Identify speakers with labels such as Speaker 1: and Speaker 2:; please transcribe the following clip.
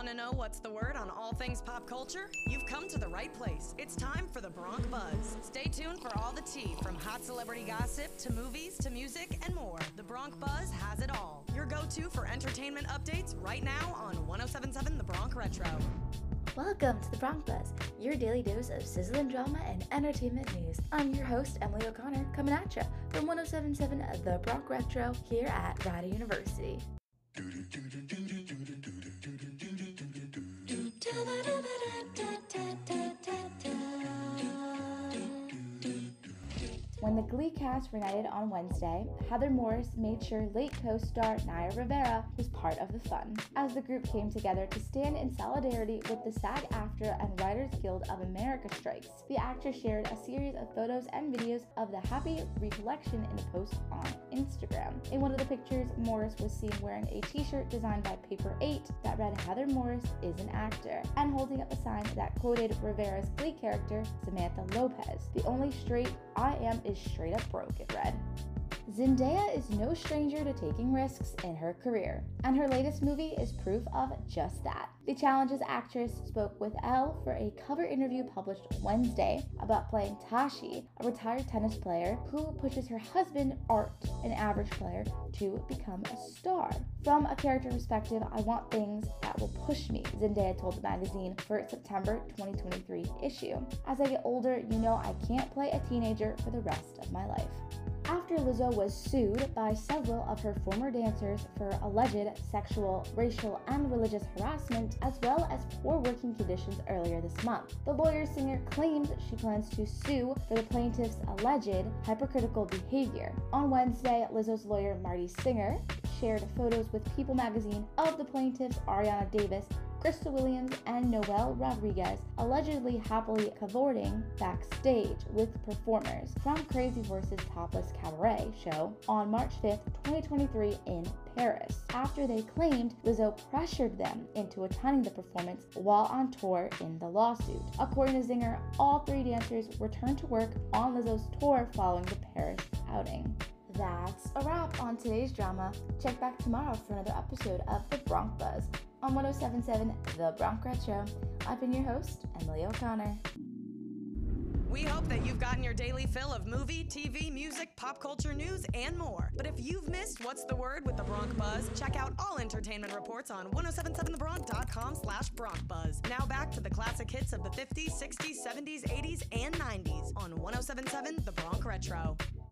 Speaker 1: Want to know what's the word on all things pop culture? You've come to the right place. It's time for the Bronc Buzz. Stay tuned for all the tea from hot celebrity gossip to movies to music and more. The Bronc Buzz has it all. Your go to for entertainment updates right now on 1077 The Bronc Retro.
Speaker 2: Welcome to the Bronc Buzz, your daily dose of sizzling drama and entertainment news. I'm your host, Emily O'Connor, coming at you from 1077 The Bronc Retro here at Rider University. When the Glee cast reunited on Wednesday, Heather Morris made sure late co-star Naya Rivera was part of the fun. As the group came together to stand in solidarity with the SAG-AFTRA and Writers Guild of America strikes, the actress shared a series of photos and videos of the happy recollection in a post on Instagram. In one of the pictures, Morris was seen wearing a t-shirt designed by Paper 8 that read Heather Morris is an actor, and holding up a sign that quoted Rivera's Glee character, Santana Lopez. The only straight I am is straight up broke, it read. Zendaya is no stranger to taking risks in her career, and her latest movie is proof of just that. The Challengers actress spoke with Elle for a cover interview published Wednesday about playing Tashi, a retired tennis player who pushes her husband, Art, an average player, to become a star. From a character perspective, I want things that will push me, Zendaya told the magazine for its September 2023 issue. As I get older, you know I can't play a teenager for the rest of my life after Lizzo was sued by several of her former dancers for alleged sexual, racial, and religious harassment, as well as poor working conditions earlier this month. The lawyer singer claims she plans to sue for the plaintiff's alleged hypercritical behavior. On Wednesday, Lizzo's lawyer Marty Singer shared photos with People magazine of the plaintiffs Arianna Davis Crystal Williams and Noelle Rodriguez allegedly happily cavorting backstage with performers from Crazy Horse's Topless Cabaret show on March 5th, 2023 in Paris, after they claimed Lizzo pressured them into attending the performance while on tour in the lawsuit. According to Singer, all three dancers returned to work on Lizzo's tour following the Paris outing. That's a wrap on today's drama. Check back tomorrow for another episode of The Bronc Buzz on 1077 The Bronc Retro. I've been your host, Emily O'Connor.
Speaker 1: We hope that you've gotten your daily fill of movie, TV, music, pop culture news, and more. But if you've missed What's the Word with the Bronc Buzz, check out all entertainment reports on 1077thebronc.com slash Bronc Buzz. Now back to the classic hits of the 50s, 60s, 70s, 80s, and 90s on 1077 The Bronc Retro.